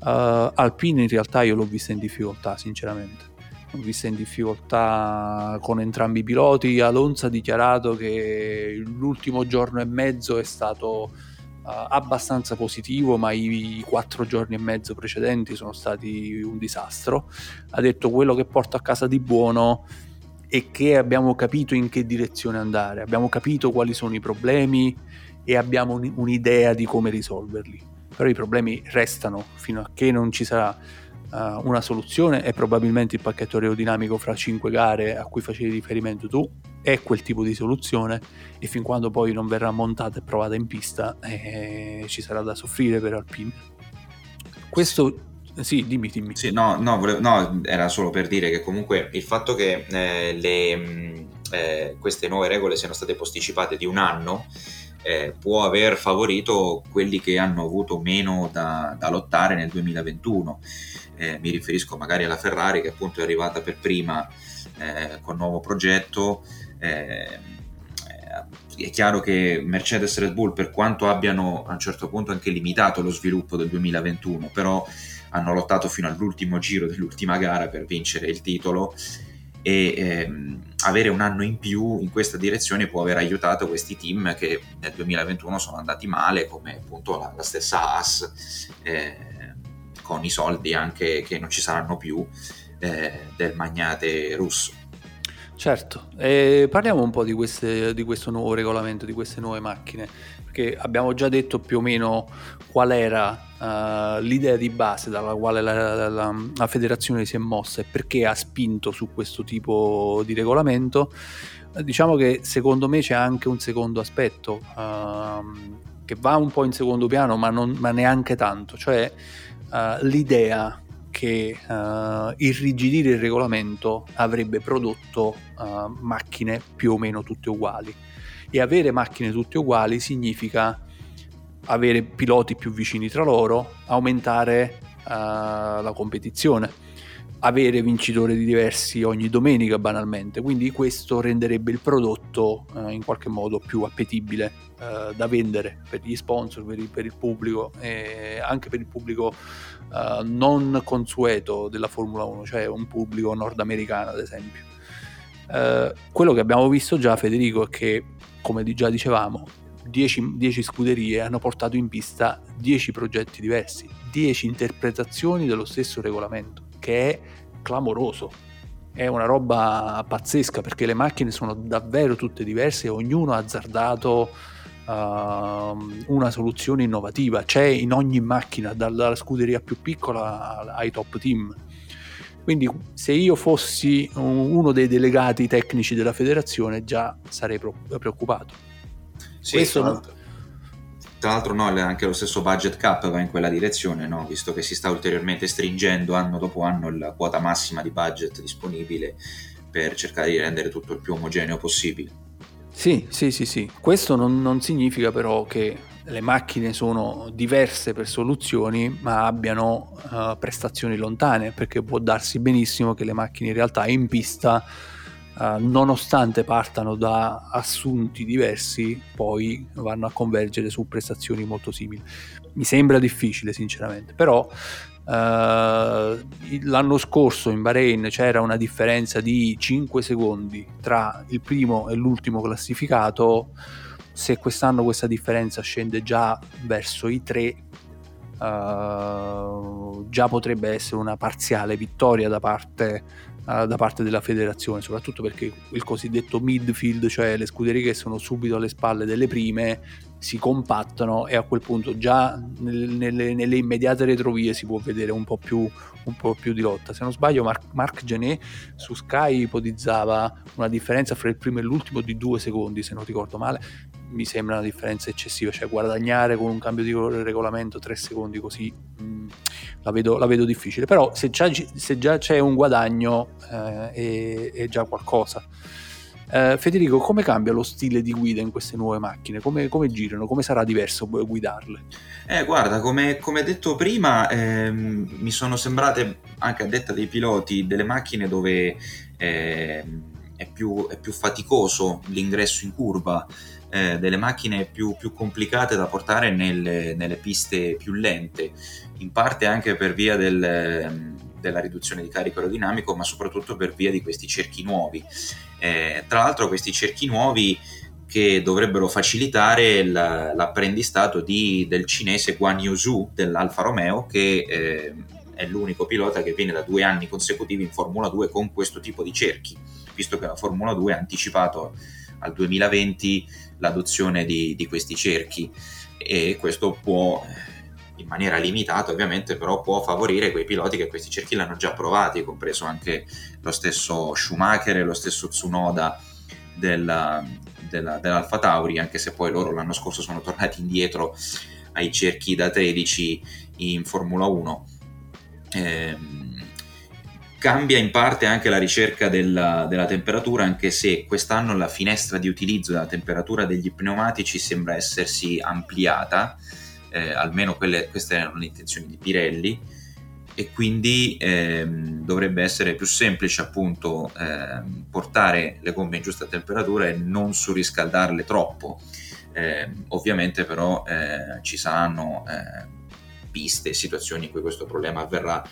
Uh, Alpine in realtà io l'ho vista in difficoltà, sinceramente. L'ho vista in difficoltà con entrambi i piloti. Alonso ha dichiarato che l'ultimo giorno e mezzo è stato abbastanza positivo, ma i, i quattro giorni e mezzo precedenti sono stati un disastro. Ha detto quello che porto a casa di buono è che abbiamo capito in che direzione andare, abbiamo capito quali sono i problemi e abbiamo un, un'idea di come risolverli. Però i problemi restano fino a che non ci sarà uh, una soluzione e probabilmente il pacchetto aerodinamico fra cinque gare a cui facevi riferimento tu è quel tipo di soluzione e fin quando poi non verrà montata e provata in pista eh, ci sarà da soffrire per Alpine. Questo sì, dimmi, dimmi. Sì, no, no, volevo, no, era solo per dire che comunque il fatto che eh, le, mm, eh, queste nuove regole siano state posticipate di un anno eh, può aver favorito quelli che hanno avuto meno da, da lottare nel 2021. Eh, mi riferisco magari alla Ferrari che appunto è arrivata per prima eh, con nuovo progetto. Eh, è chiaro che Mercedes e Red Bull, per quanto abbiano a un certo punto anche limitato lo sviluppo del 2021, però hanno lottato fino all'ultimo giro dell'ultima gara per vincere il titolo e ehm, avere un anno in più in questa direzione può aver aiutato questi team che nel 2021 sono andati male, come appunto la, la stessa Haas, eh, con i soldi anche che non ci saranno più eh, del magnate russo. Certo, e parliamo un po' di, queste, di, questo nuovo regolamento, di queste nuove macchine, abbiamo già detto più o meno qual era uh, l'idea di base dalla quale la, la, la, la, federazione si è mossa e perché ha spinto su questo tipo di regolamento. Diciamo che secondo me c'è anche un secondo aspetto uh, che va un po' in secondo piano, ma, non, ma neanche tanto, cioè uh, l'idea che uh, irrigidire il regolamento avrebbe prodotto uh, macchine più o meno tutte uguali. E avere macchine tutte uguali significa avere piloti più vicini tra loro, aumentare la competizione, avere vincitori diversi ogni domenica banalmente, quindi questo renderebbe il prodotto uh, in qualche modo più appetibile uh, da vendere per gli sponsor, per il, per il, pubblico e anche per il pubblico non consueto della Formula 1, cioè un pubblico nordamericano ad esempio. quello che abbiamo visto già Federico è che come già dicevamo 10, scuderie hanno portato in pista 10 progetti diversi, 10 interpretazioni dello stesso regolamento, che è clamoroso. È una roba pazzesca perché le macchine sono davvero tutte diverse e ognuno ha azzardato uh, una soluzione innovativa. C'è in ogni macchina, dalla scuderia più piccola ai top team. Quindi se io fossi uno dei delegati tecnici della federazione già sarei preoccupato sì, Questo tra, l'altro, no, anche lo stesso budget cap va in quella direzione, no? visto che si sta ulteriormente stringendo anno dopo anno la quota massima di budget disponibile per cercare di rendere tutto il più omogeneo possibile. Sì, sì, sì, sì. Questo non, non significa però che le macchine sono diverse per soluzioni ma abbiano uh, prestazioni lontane perché può darsi benissimo che le macchine in realtà in pista uh, nonostante partano da assunti diversi poi vanno a convergere su prestazioni molto simili. Mi sembra difficile sinceramente però uh, l'anno scorso in Bahrain c'era una differenza di 5 secondi tra il primo e l'ultimo classificato. Se quest'anno questa differenza scende già verso i 3, uh, già potrebbe essere una parziale vittoria da parte, da parte, della federazione, soprattutto perché il cosiddetto midfield, cioè le scuderie che sono subito alle spalle delle prime, si compattano e a quel punto già nelle, nelle immediate retrovie si può vedere un po' più, un po' più di lotta. Se non sbaglio, Marc, Marc Genet su Sky ipotizzava una differenza fra il primo e l'ultimo di due secondi, se non ricordo male mi sembra una differenza eccessiva, cioè guadagnare con un cambio di regolamento 3 secondi così mh, mm, la, vedo, la, vedo, difficile, però se già, se già c'è un guadagno eh, è, è, già qualcosa. Eh, Federico, come cambia lo stile di guida in queste nuove macchine? Come, come girano? Come sarà diverso guidarle? Eh, guarda, come, come detto prima, ehm, mi sono sembrate, anche a detta dei piloti, delle macchine dove eh, è, più, è più faticoso l'ingresso in curva eh, delle macchine più, più, complicate da portare nelle, nelle, piste più lente, in parte anche per via del, della riduzione di carico aerodinamico, ma soprattutto per via di questi cerchi nuovi. Eh, tra l'altro questi cerchi nuovi che dovrebbero facilitare la, l'apprendistato di, del cinese Guan Yuzu dell'Alfa Romeo che eh, è l'unico pilota che viene da due anni consecutivi in Formula 2 con questo tipo di cerchi, visto che la Formula 2 ha anticipato al 2020 l'adozione di, di questi cerchi. E questo può in maniera limitata ovviamente però può favorire quei piloti che questi cerchi l'hanno già provati compreso anche lo stesso Schumacher e lo stesso Tsunoda della, della, dell'Alfa Tauri anche se poi loro l'anno scorso sono tornati indietro ai cerchi da 13 in Formula 1 ehm, Cambia in parte anche la ricerca della, della, temperatura, anche se quest'anno la finestra di utilizzo della temperatura degli pneumatici sembra essersi ampliata, eh, almeno quelle, queste erano le intenzioni di Pirelli, e quindi ehm, dovrebbe essere più semplice appunto ehm, portare le gomme in giusta temperatura e non surriscaldarle troppo. Eh, ovviamente però eh, ci saranno eh, piste, situazioni in cui questo problema avverrà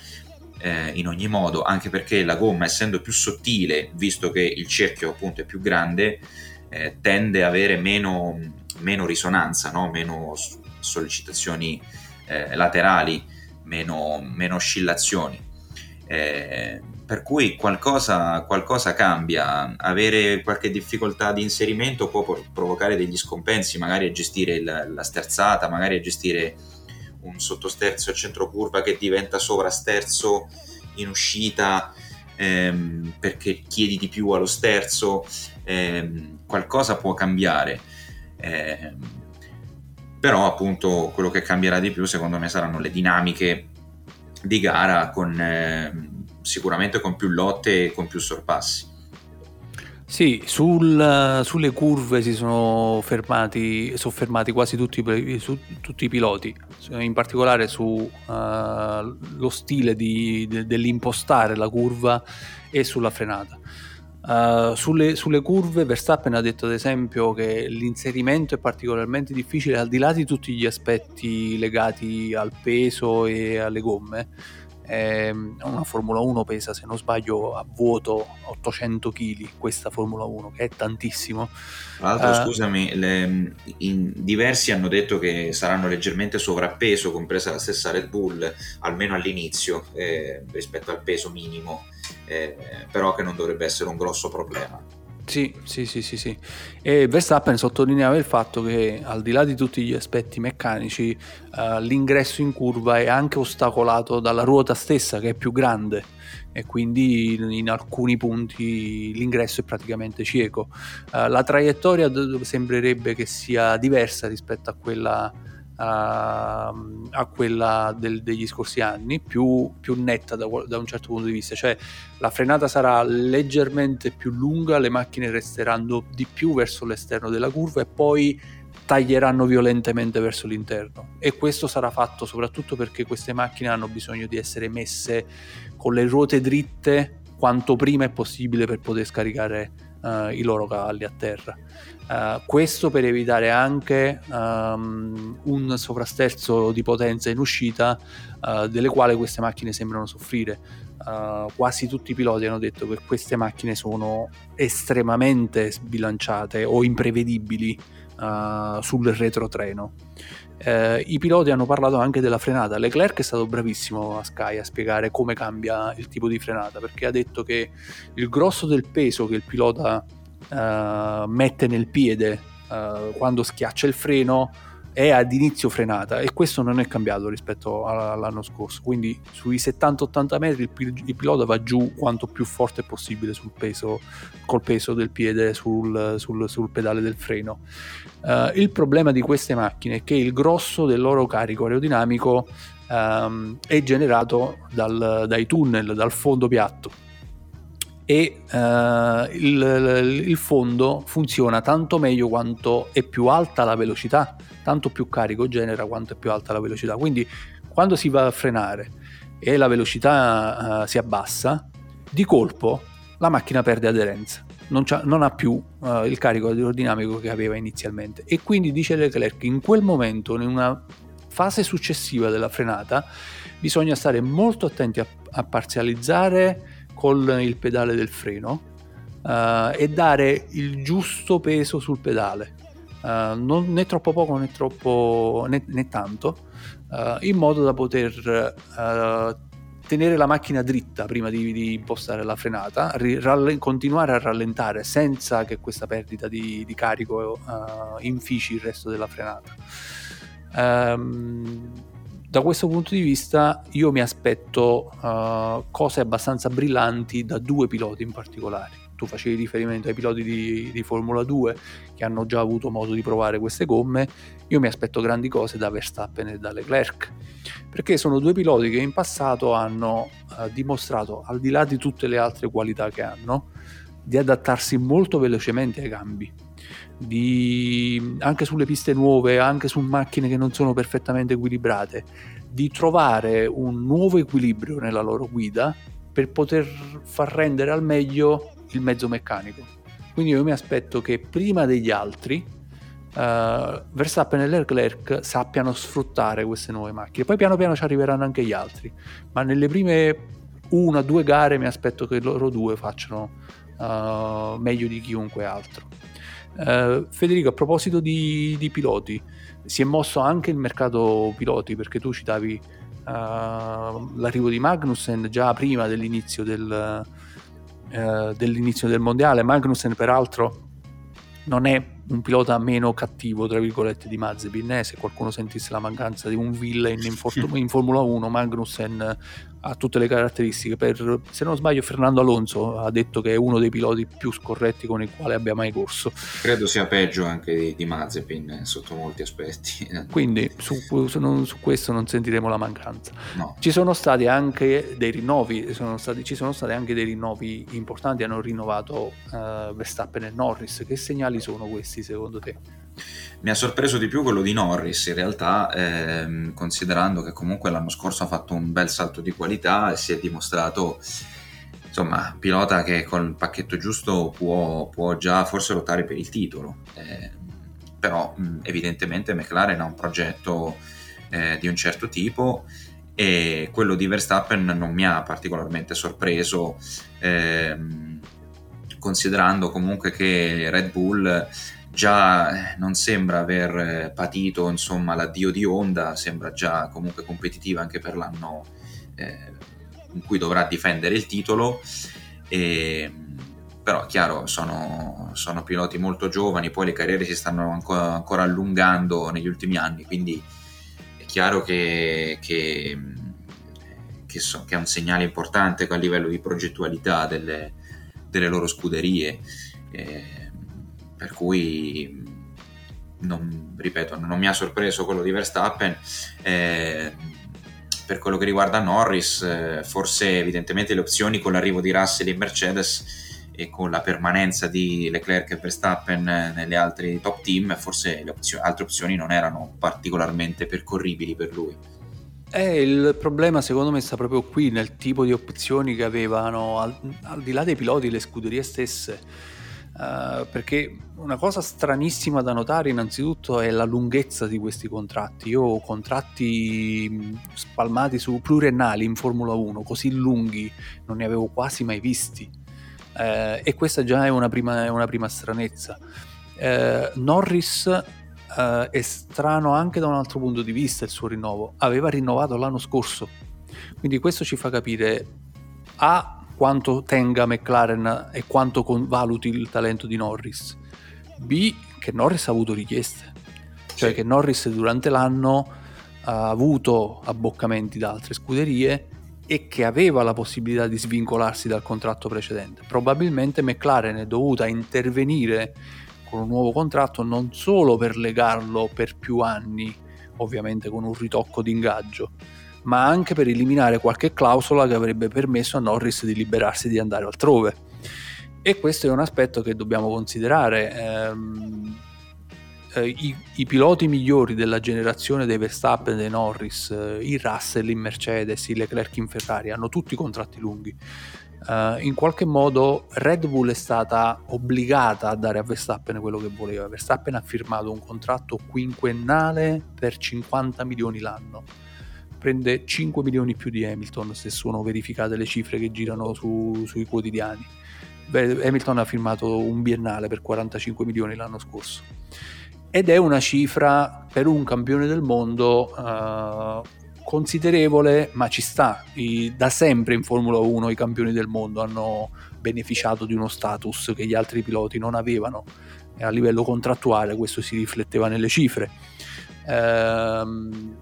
eh, in ogni modo, anche perché la gomma, essendo più sottile, visto che il cerchio appunto è più grande, eh, tende ad avere meno, meno risonanza, no? meno sollecitazioni eh, laterali, meno, meno oscillazioni. Eh, per cui qualcosa, qualcosa, cambia, avere qualche difficoltà di inserimento può provocare degli scompensi, magari a gestire il, la sterzata, magari a gestire un sottosterzo a centro curva che diventa sovrasterzo in uscita ehm, perché chiedi di più allo sterzo, ehm, qualcosa può cambiare. Eh, però appunto quello che cambierà di più secondo me saranno le dinamiche di gara con eh, sicuramente con più lotte e con più sorpassi. Sì, sul, sulle curve si sono fermati, soffermati quasi tutti, su, tutti i piloti, in particolare sullo uh, stile di, de, dell'impostare la curva e sulla frenata. Uh, sulle, sulle, curve Verstappen ha detto ad esempio che l'inserimento è particolarmente difficile al di là di tutti gli aspetti legati al peso e alle gomme eh, una Formula 1 pesa, se non sbaglio, a vuoto 800 kg, questa Formula 1, che è tantissimo. Tra l'altro, uh, scusami, le, diversi hanno detto che saranno leggermente sovrappeso, compresa la stessa Red Bull, almeno all'inizio, eh, rispetto al peso minimo, eh, però che non dovrebbe essere un grosso problema. Sì, sì, sì, sì, sì. E Verstappen sottolineava il fatto che al di là di tutti gli aspetti meccanici, uh, l'ingresso in curva è anche ostacolato dalla ruota stessa che è più grande e quindi in alcuni punti l'ingresso è praticamente cieco. Uh, la traiettoria sembrerebbe che sia diversa rispetto a quella a, a quella del, degli scorsi anni, più, più netta da, da, un certo punto di vista, cioè la frenata sarà leggermente più lunga, le macchine resteranno di più verso l'esterno della curva e poi taglieranno violentemente verso l'interno. E questo sarà fatto soprattutto perché queste macchine hanno bisogno di essere messe con le ruote dritte quanto prima è possibile per poter scaricare uh, i loro cavalli a terra. Uh, questo per evitare anche um, un sovrasterzo di potenza in uscita uh, delle quali queste macchine sembrano soffrire. Uh, quasi tutti i piloti hanno detto che queste macchine sono estremamente sbilanciate o imprevedibili sul retrotreno. I piloti hanno parlato anche della frenata. Leclerc è stato bravissimo a Sky a spiegare come cambia il tipo di frenata perché ha detto che il grosso del peso che il pilota uh, mette nel piede uh, quando schiaccia il freno è ad inizio frenata e questo non è cambiato rispetto all'anno scorso. Quindi sui 70-80 metri il, pil- il, pilota va giù quanto più forte possibile sul peso, col peso del piede sul, sul, sul pedale del freno. Uh, il problema di queste macchine è che il grosso del loro carico aerodinamico um, è generato dal, dai tunnel dal fondo piatto. E uh, il, il, fondo funziona tanto meglio quanto è più alta la velocità, tanto più carico genera quanto è più alta la velocità. Quindi quando si va a frenare e la velocità uh, si abbassa, di colpo la macchina perde aderenza, non, non ha più uh, il carico aerodinamico che aveva inizialmente. E quindi dice Leclerc, in quel momento, in una fase successiva della frenata, bisogna stare molto attenti a, a parzializzare con il pedale del freno uh, e dare il giusto peso sul pedale, uh, non né troppo poco né troppo né, né tanto, uh, in modo da poter tenere la macchina dritta prima di, di impostare la frenata, ri, ralle, continuare a rallentare senza che questa perdita di, di carico infici il resto della frenata. Um, da questo punto di vista io mi aspetto uh, cose abbastanza brillanti da due piloti in particolare. Tu facevi riferimento ai piloti di, di, Formula 2 che hanno già avuto modo di provare queste gomme, io mi aspetto grandi cose da Verstappen e da Leclerc, perché sono due piloti che in passato hanno uh, dimostrato, al di là di tutte le altre qualità che hanno, di adattarsi molto velocemente ai cambi di, anche sulle piste nuove, anche su macchine che non sono perfettamente equilibrate, di trovare un nuovo equilibrio nella loro guida per poter far rendere al meglio il mezzo meccanico. Quindi io mi aspetto che prima degli altri uh, Verstappen e Leclerc sappiano sfruttare queste nuove macchine. Poi piano piano ci arriveranno anche gli altri, ma nelle prime una o due gare mi aspetto che loro due facciano uh, meglio di chiunque altro. Uh, Federico, a proposito di, di, piloti, si è mosso anche il mercato piloti perché tu citavi uh, l'arrivo di Magnussen già prima dell'inizio del, uh, dell'inizio del mondiale. Magnussen, peraltro, non è un pilota meno cattivo, tra virgolette, di Mazepin. Eh? Se qualcuno sentisse la mancanza di un villain in, for- in Formula 1, Magnussen ha tutte le caratteristiche. Per, se non sbaglio, Fernando Alonso ha detto che è uno dei piloti più scorretti con i quali abbia mai corso. Credo sia peggio anche di, di Mazepin eh, sotto molti aspetti. Quindi su, su, non, su, questo non sentiremo la mancanza. No. Ci sono stati anche dei rinnovi, sono stati, ci sono stati anche dei rinnovi importanti, hanno rinnovato uh, Verstappen e Norris. Che segnali sono questi secondo te? Mi ha sorpreso di più quello di Norris, in realtà, ehm, considerando che comunque l'anno scorso ha fatto un bel salto di qualità e si è dimostrato insomma, pilota che con il pacchetto giusto può, può già forse lottare per il titolo. Eh, però evidentemente McLaren ha un progetto eh, di un certo tipo e quello di Verstappen non mi ha particolarmente sorpreso ehm, considerando comunque che Red Bull già eh, non sembra aver eh, patito insomma, l'addio di Honda, sembra già comunque competitiva anche per l'anno eh, in cui dovrà difendere il titolo. E, però chiaro sono, sono, piloti molto giovani, poi le carriere si stanno ancora, ancora allungando negli ultimi anni, quindi è chiaro che, che, che, so, che, è un segnale importante a livello di progettualità delle, delle loro scuderie. Eh, per cui non, ripeto, non mi ha sorpreso quello di Verstappen. Eh, per quello che riguarda Norris, eh, forse evidentemente le opzioni con l'arrivo di Russell e Mercedes e con la permanenza di Leclerc e Verstappen nelle altre top team, forse le opzioni, altre opzioni non erano particolarmente percorribili per lui. Eh, il problema secondo me sta proprio qui nel tipo di opzioni che avevano al, al di là dei piloti le scuderie stesse Uh, perché una cosa stranissima da notare innanzitutto è la lunghezza di questi contratti. Io ho contratti spalmati su pluriennali in Formula 1, così lunghi, non ne avevo quasi mai visti. Uh, e questa già è una prima, una prima stranezza. Uh, Norris è strano anche da un altro punto di vista il suo rinnovo. Aveva rinnovato l'anno scorso, quindi questo ci fa capire A quanto tenga McLaren e quanto valuti il talento di Norris. B, che Norris ha avuto richieste, cioè che Norris durante l'anno ha avuto abboccamenti da altre scuderie e che aveva la possibilità di svincolarsi dal contratto precedente. Probabilmente McLaren è dovuta intervenire con un nuovo contratto non solo per legarlo per più anni, ovviamente con un ritocco di ingaggio, ma anche per eliminare qualche clausola che avrebbe permesso a Norris di liberarsi di andare altrove. E questo è un aspetto che dobbiamo considerare. Ehm, eh, i, i, piloti migliori della generazione dei Verstappen, dei Norris, eh, i Russell in Mercedes, i Leclerc in Ferrari, hanno tutti contratti lunghi. Uh, in qualche modo Red Bull è stata obbligata a dare a Verstappen quello che voleva. Verstappen ha firmato un contratto quinquennale per 50 milioni l'anno prende 5 milioni più di Hamilton se sono verificate le cifre che girano su, sui quotidiani. Hamilton ha firmato un biennale per 45 milioni l'anno scorso ed è una cifra per un campione del mondo uh, considerevole, ma ci sta. I, da sempre in Formula 1 i campioni del mondo hanno beneficiato di uno status che gli altri piloti non avevano e a livello contrattuale questo si rifletteva nelle cifre. Ehm,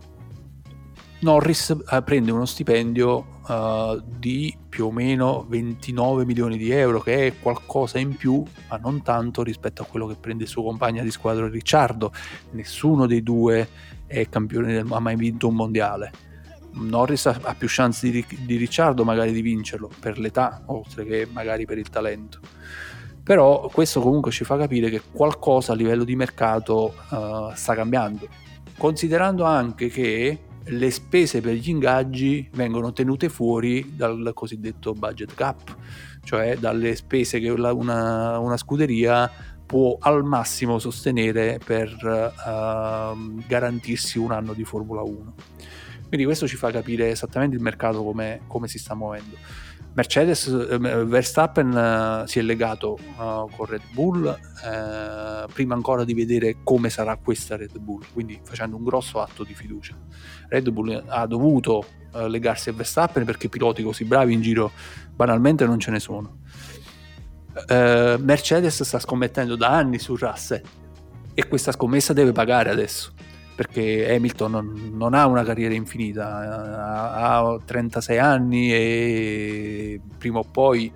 Norris eh, prende uno stipendio uh, di più o meno 29 milioni di euro, che è qualcosa in più, ma non tanto rispetto a quello che prende il suo compagno di squadra Ricciardo. Nessuno dei due è campione del, ha mai vinto un mondiale. Norris ha, ha più chance di, di Ricciardo magari di vincerlo per l'età, oltre che magari per il talento. Però questo comunque ci fa capire che qualcosa a livello di mercato uh, sta cambiando. Considerando anche che le spese per gli ingaggi vengono tenute fuori dal cosiddetto budget cap, cioè dalle spese che una, una scuderia può al massimo sostenere per uh, garantirsi un anno di Formula 1. Quindi questo ci fa capire esattamente il mercato come si sta muovendo. Mercedes, eh, Verstappen eh, si è legato uh, con Red Bull eh, prima ancora di vedere come sarà questa Red Bull, quindi facendo un grosso atto di fiducia. Red Bull ha dovuto uh, legarsi a Verstappen perché piloti così bravi in giro banalmente non ce ne sono. Uh, Mercedes sta scommettendo da anni su Russell e questa scommessa deve pagare adesso perché Hamilton non, ha una carriera infinita, ha, ha 36 anni e prima o poi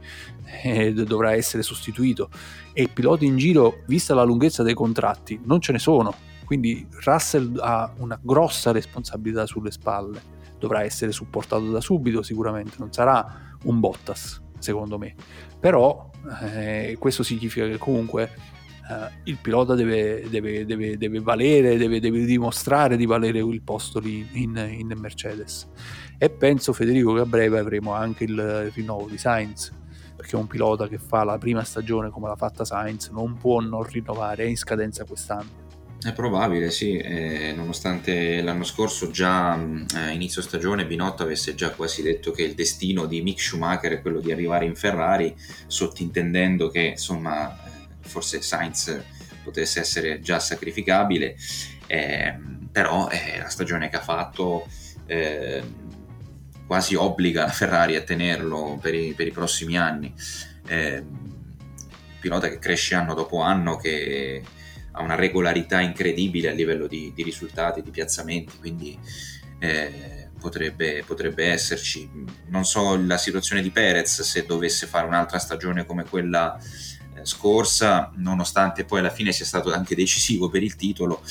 eh, dovrà essere sostituito. E piloti in giro, vista la lunghezza dei contratti, non ce ne sono, quindi Russell ha una grossa responsabilità sulle spalle, dovrà essere supportato da subito sicuramente, non sarà un Bottas secondo me, però eh, questo significa che comunque uh, il pilota deve, deve, deve, deve valere, deve, dimostrare di valere il posto lì in, in, Mercedes. E penso, Federico, che a breve avremo anche il rinnovo di Sainz, perché un pilota che fa la prima stagione come l'ha fatta Sainz non può non rinnovare, è in scadenza quest'anno. È probabile, sì, eh, nonostante l'anno scorso già eh, inizio stagione Binotto avesse già quasi detto che il destino di Mick Schumacher è quello di arrivare in Ferrari, sottintendendo che insomma forse Sainz potesse essere già sacrificabile, eh, però eh, la stagione che ha fatto eh, quasi obbliga la Ferrari a tenerlo per i, per i prossimi anni. Eh, pilota che cresce anno dopo anno, che ha una regolarità incredibile a livello di, di risultati, di piazzamenti, quindi eh, potrebbe, potrebbe, esserci. Non so la situazione di Perez se dovesse fare un'altra stagione come quella scorsa, nonostante poi alla fine sia stato anche decisivo per il titolo,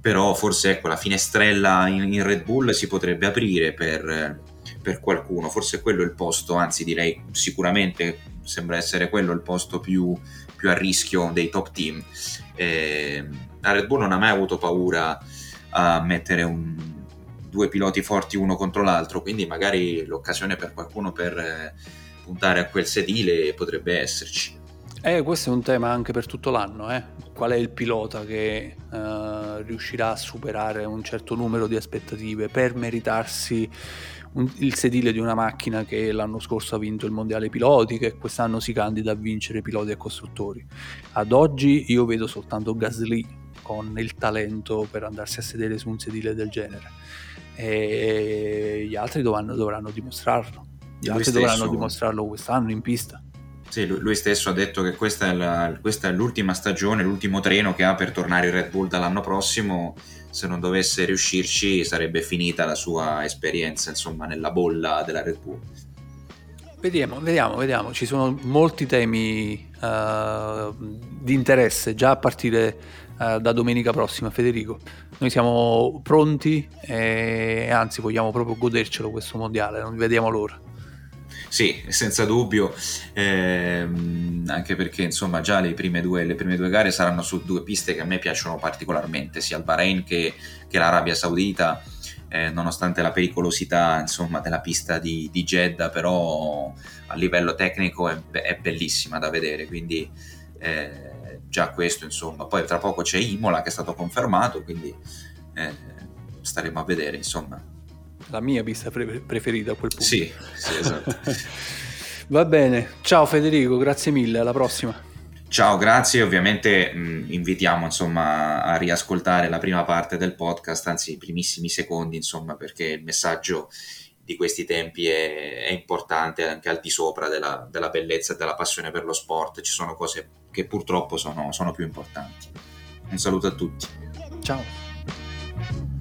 però forse ecco, la finestrella in, in Red Bull si potrebbe aprire per, per qualcuno, forse quello è il posto, anzi direi sicuramente sembra essere quello il posto più, più a rischio dei top team. Eh, la Red Bull non ha mai avuto paura a mettere un, due piloti forti uno contro l'altro, quindi magari l'occasione per qualcuno per eh, puntare a quel sedile potrebbe esserci. Eh, questo è un tema anche per tutto l'anno, eh? qual è il pilota che uh, riuscirà a superare un certo numero di aspettative per meritarsi un, il sedile di una macchina che l'anno scorso ha vinto il mondiale piloti, che quest'anno si candida a vincere piloti e costruttori. Ad oggi io vedo soltanto Gasly con il talento per andarsi a sedere su un sedile del genere e gli altri dovranno, dovranno dimostrarlo. Gli altri stesso... dovranno dimostrarlo quest'anno in pista. Sì, lui stesso ha detto che questa è, la, questa è, l'ultima stagione, l'ultimo treno che ha per tornare in Red Bull dall'anno prossimo. Se non dovesse riuscirci, sarebbe finita la sua esperienza, insomma, nella bolla della Red Bull. Vediamo, vediamo, vediamo. Ci sono molti temi uh, di interesse già a partire uh, da domenica prossima, Federico. Noi siamo pronti e anzi vogliamo proprio godercelo questo mondiale, non vediamo l'ora. Sì, senza dubbio, ehm, anche perché insomma già le prime, due, le prime, due, gare saranno su due piste che a me piacciono particolarmente, sia il Bahrain che, che l'Arabia Saudita, eh, nonostante la pericolosità insomma, della pista di, di, Jeddah, però a livello tecnico è, è bellissima da vedere, quindi eh, già questo insomma. Poi tra poco c'è Imola che è stato confermato, quindi eh, staremo a vedere insomma la mia pista pre- preferita a quel punto. Sì, sì esatto. Va bene, ciao Federico, grazie mille, alla prossima. Ciao, grazie. Ovviamente mh, invitiamo insomma, a riascoltare la prima parte del podcast, anzi i primissimi secondi, insomma, perché il messaggio di questi tempi è, è importante anche al di sopra della, della, bellezza e della passione per lo sport. Ci sono cose che purtroppo sono, sono più importanti. Un saluto a tutti. Ciao.